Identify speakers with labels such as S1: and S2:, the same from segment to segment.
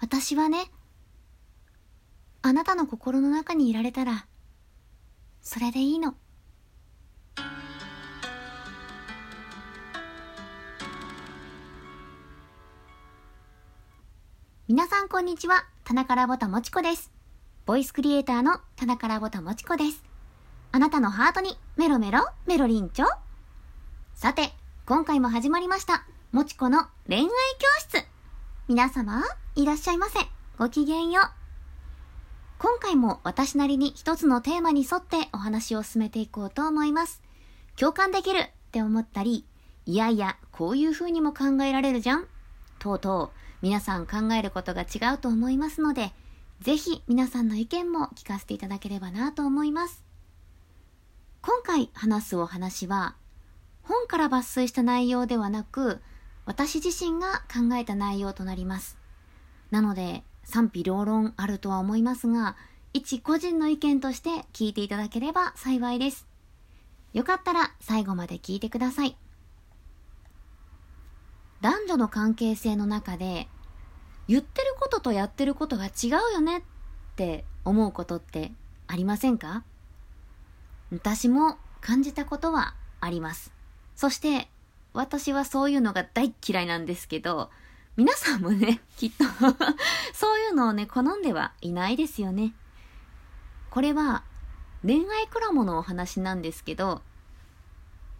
S1: 私はね、あなたの心の中にいられたら、それでいいの。皆さんこんにちは。田中ラボタもちこです。ボイスクリエイターの田中ラボタもちこです。あなたのハートにメロメロメロリンチョ。さて、今回も始まりました。もちこの恋愛教室。皆様、いらっしゃいませ。ごきげんよう。今回も私なりに一つのテーマに沿ってお話を進めていこうと思います。共感できるって思ったり、いやいや、こういう風にも考えられるじゃん。とうとう、皆さん考えることが違うと思いますので、ぜひ皆さんの意見も聞かせていただければなと思います。今回話すお話は、本から抜粋した内容ではなく、私自身が考えた内容となります。なので、賛否両論あるとは思いますが、一個人の意見として聞いていただければ幸いです。よかったら最後まで聞いてください。男女の関係性の中で言ってることとやってることが違うよねって思うことってありませんか？私も感じたことはあります。そして私はそういうのが大嫌いなんですけど、皆さんもね、きっとそういうのをね、好んではいないですよね。これは恋愛クラモのお話なんですけど、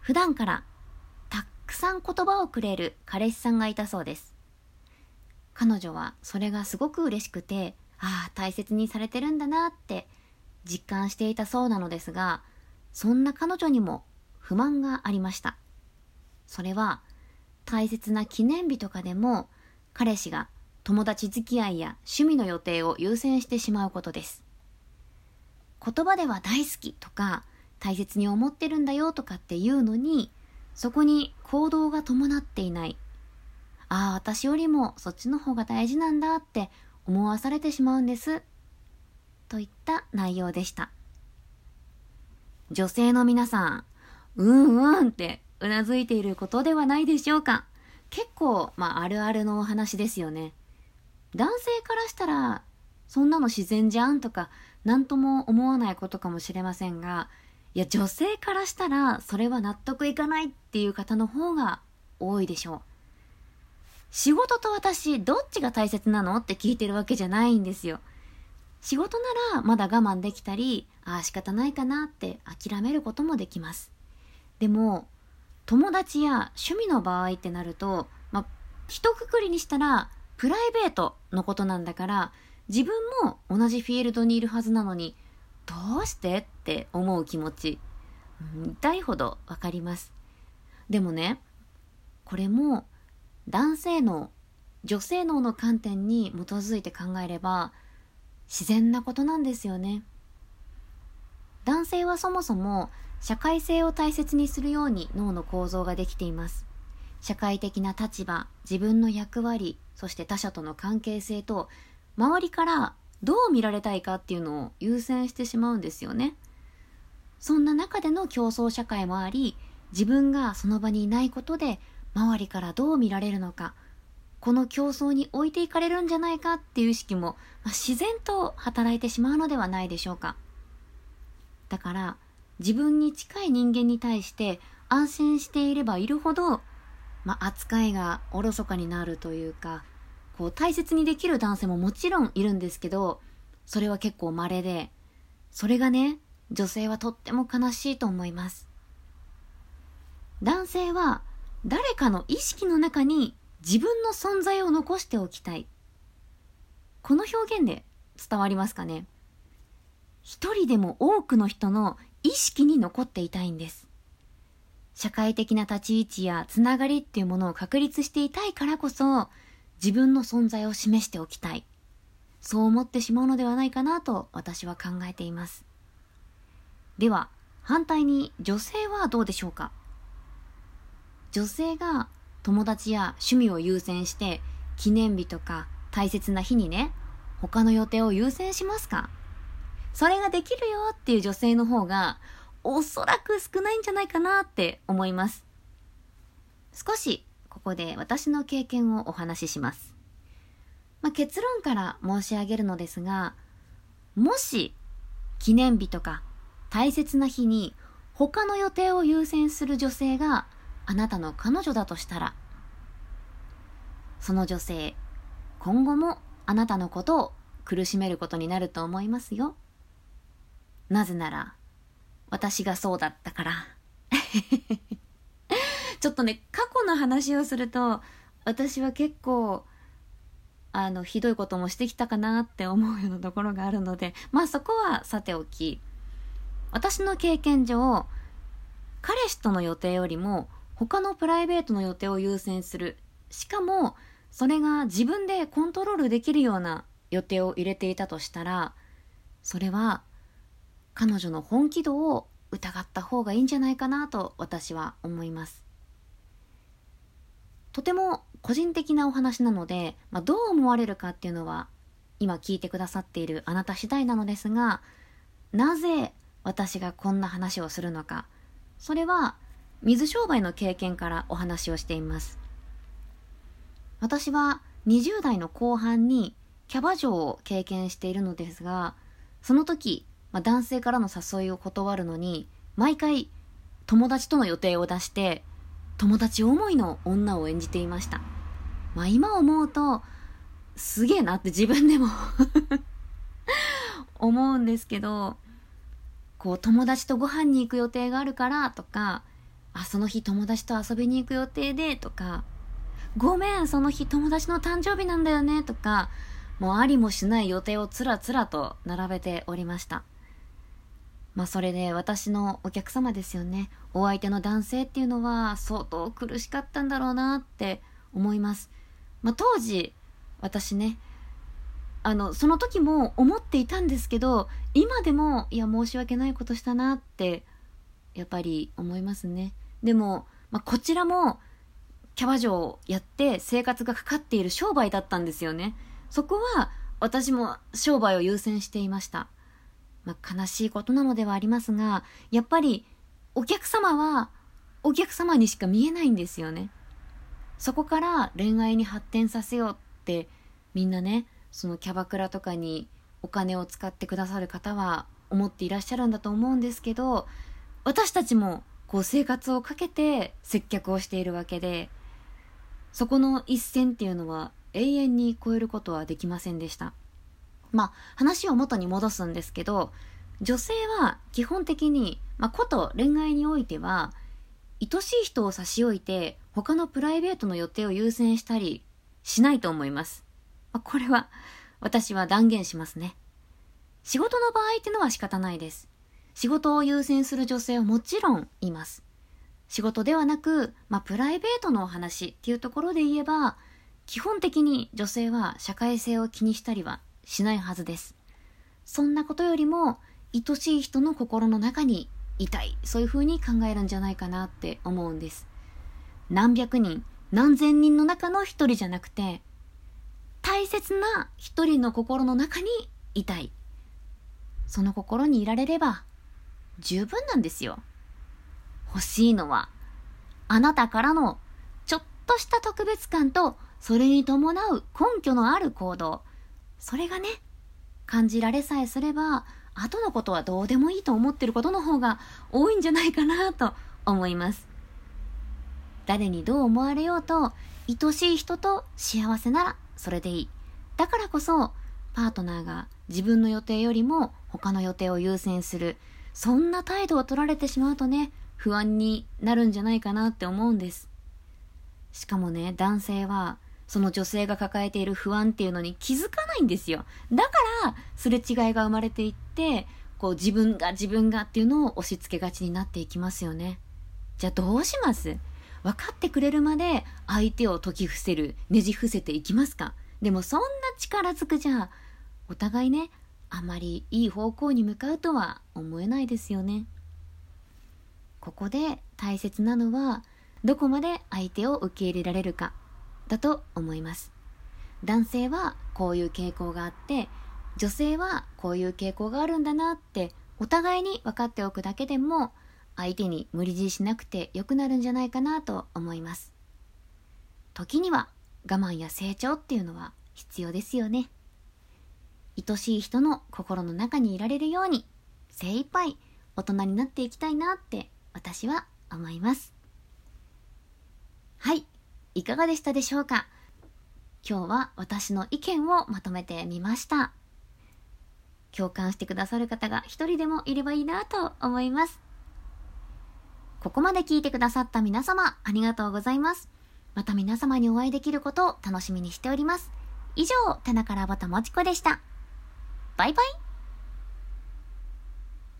S1: 普段からたくさん言葉をくれる彼氏さんがいたそうです。彼女はそれがすごく嬉しくて、ああ、大切にされてるんだなって実感していたそうなのですが、そんな彼女にも不満がありました。それは、大切な記念日とかでも、彼氏が友達付き合いや趣味の予定を優先してしまうことです。言葉では大好きとか、大切に思ってるんだよとかっていうのに、そこに行動が伴っていない。ああ、私よりもそっちの方が大事なんだって思わされてしまうんです。といった内容でした。女性の皆さん、うんうんってうなずいていることではないでしょうか。結構、まあ、あるあるのお話ですよね。男性からしたら、そんなの自然じゃんとか、何とも思わないことかもしれませんが、いや、女性からしたら、それは納得いかないっていう方の方が多いでしょう。仕事と私、どっちが大切なのって聞いてるわけじゃないんですよ。仕事ならまだ我慢できたり、ああ仕方ないかなって諦めることもできます。でも、友達や趣味の場合ってなると、まあ、一括りにしたら、プライベートのことなんだから、自分も同じフィールドにいるはずなのに、どうしてって思う気持ち、痛いほどわかります。でもね、これも男性脳、女性脳の観点に基づいて考えれば自然なことなんですよね。男性はそもそも社会性を大切にするように脳の構造ができています。社会的な立場、自分の役割、そして他者との関係性と周りからどう見られたいかっていうのを優先してしまうんですよね。そんな中での競争社会もあり、自分がその場にいないことで周りからどう見られるのか、この競争に置いていかれるんじゃないかっていう意識も、まあ、自然と働いてしまうのではないでしょうか。だから、自分に近い人間に対して安心していればいるほど、まあ、扱いがおろそかになるというか、こう大切にできる男性ももちろんいるんですけど、それは結構稀で、それがね、女性はとっても悲しいと思います。男性は誰かの意識の中に自分の存在を残しておきたい。この表現で伝わりますかね一人でも多くの人の意識に残っていたいんです。社会的な立ち位置やつながりっていうものを確立していたいからこそ、自分の存在を示しておきたい。そう思ってしまうのではないかなと私は考えています。では、反対に女性はどうでしょうか？女性が友達や趣味を優先して記念日とか大切な日にね、他の予定を優先しますか？それができるよっていう女性の方がおそらく少ないんじゃないかなって思います。少しここで私の経験をお話しします。まあ、結論から申し上げるのですが、もし記念日とか大切な日に他の予定を優先する女性があなたの彼女だとしたら、その女性、今後もあなたのことを苦しめることになると思いますよ。なぜなら、私がそうだったから。ちょっとね、過去の話をすると、私は結構、あの、ひどいこともしてきたかなって思うようなところがあるので、まあそこはさておき、私の経験上、彼氏との予定よりも他のプライベートの予定を優先する。しかも、それが自分でコントロールできるような予定を入れていたとしたら、それは彼女の本気度を疑った方がいいんじゃないかなと私は思います。とても個人的なお話なので、まあ、どう思われるかっていうのは今聞いてくださっているあなた次第なのですが、なぜ私がこんな話をするのか、それは水商売の経験からお話をしています。私は20代の後半にキャバ嬢を経験しているのですが、その時、まあ、男性からの誘いを断るのに、毎回友達との予定を出して、友達思いの女を演じていました。まあ今思うと、すげえなって自分でも 思うんですけど、こう友達とご飯に行く予定があるからとか、あ、その日友達と遊びに行く予定でとか、ごめん、その日友達の誕生日なんだよねとか、もうありもしない予定をつらつらと並べておりました。まあそれで私のお客様ですよね。お相手の男性っていうのは相当苦しかったんだろうなって思います。まあ当時、私ね、あの、その時も思っていたんですけど、今でも、いや、申し訳ないことしたなって、やっぱり思いますね。でも、まあ、こちらも、キャバ嬢をやって生活がかかっている商売だったんですよね。そこは、私も商売を優先していました。まあ、悲しいことなのではありますが、やっぱり、お客様は、お客様にしか見えないんですよね。そこから恋愛に発展させようって、みんなね、そのキャバクラとかにお金を使ってくださる方は思っていらっしゃるんだと思うんですけど私たちもこう生活をかけて接客をしているわけでそこの一線っていうのは永遠に超えることはできませんでしたまあ話を元に戻すんですけど女性は基本的に、まあ、こと恋愛においては愛しい人を差し置いて他のプライベートの予定を優先したりしないと思いますまあこれは私は断言しますね。仕事の場合ってのは仕方ないです。仕事を優先する女性はもちろんいます。仕事ではなく、まあ、プライベートのお話っていうところで言えば、基本的に女性は社会性を気にしたりはしないはずです。そんなことよりも、愛しい人の心の中にいたい。そういう風に考えるんじゃないかなって思うんです。何百人、何千人の中の一人じゃなくて、大切な一人の心の中にいたい。その心にいられれば十分なんですよ。欲しいのはあなたからのちょっとした特別感とそれに伴う根拠のある行動。それがね、感じられさえすれば、後のことはどうでもいいと思ってることの方が多いんじゃないかなと思います。誰にどう思われようと、愛しい人と幸せならそれでいい。だからこそ、パートナーが自分の予定よりも他の予定を優先する。そんな態度を取られてしまうとね、不安になるんじゃないかなって思うんです。しかもね、男性は、その女性が抱えている不安っていうのに気づかないんですよ。だから、すれ違いが生まれていって、こう自分が自分がっていうのを押し付けがちになっていきますよね。じゃあどうします？分かってくれるまで相手を解き伏せる、ねじ伏せていきますか？でもそんな力ずくじゃ、お互いね、あまりいい方向に向かうとは思えないですよね。ここで大切なのは、どこまで相手を受け入れられるか、だと思います。男性はこういう傾向があって、女性はこういう傾向があるんだなって、お互いに分かっておくだけでも、相手に無理強いしなくて良くなるんじゃないかなと思います。時には我慢や成長っていうのは必要ですよね。愛しい人の心の中にいられるように精一杯大人になっていきたいなって私は思います。はい、いかがでしたでしょうか？今日は私の意見をまとめてみました。共感してくださる方が一人でもいればいいなと思います。ここまで聞いてくださった皆様、ありがとうございます。また皆様にお会いできることを楽しみにしております。以上、田中らぼたもちこでした。バイバイ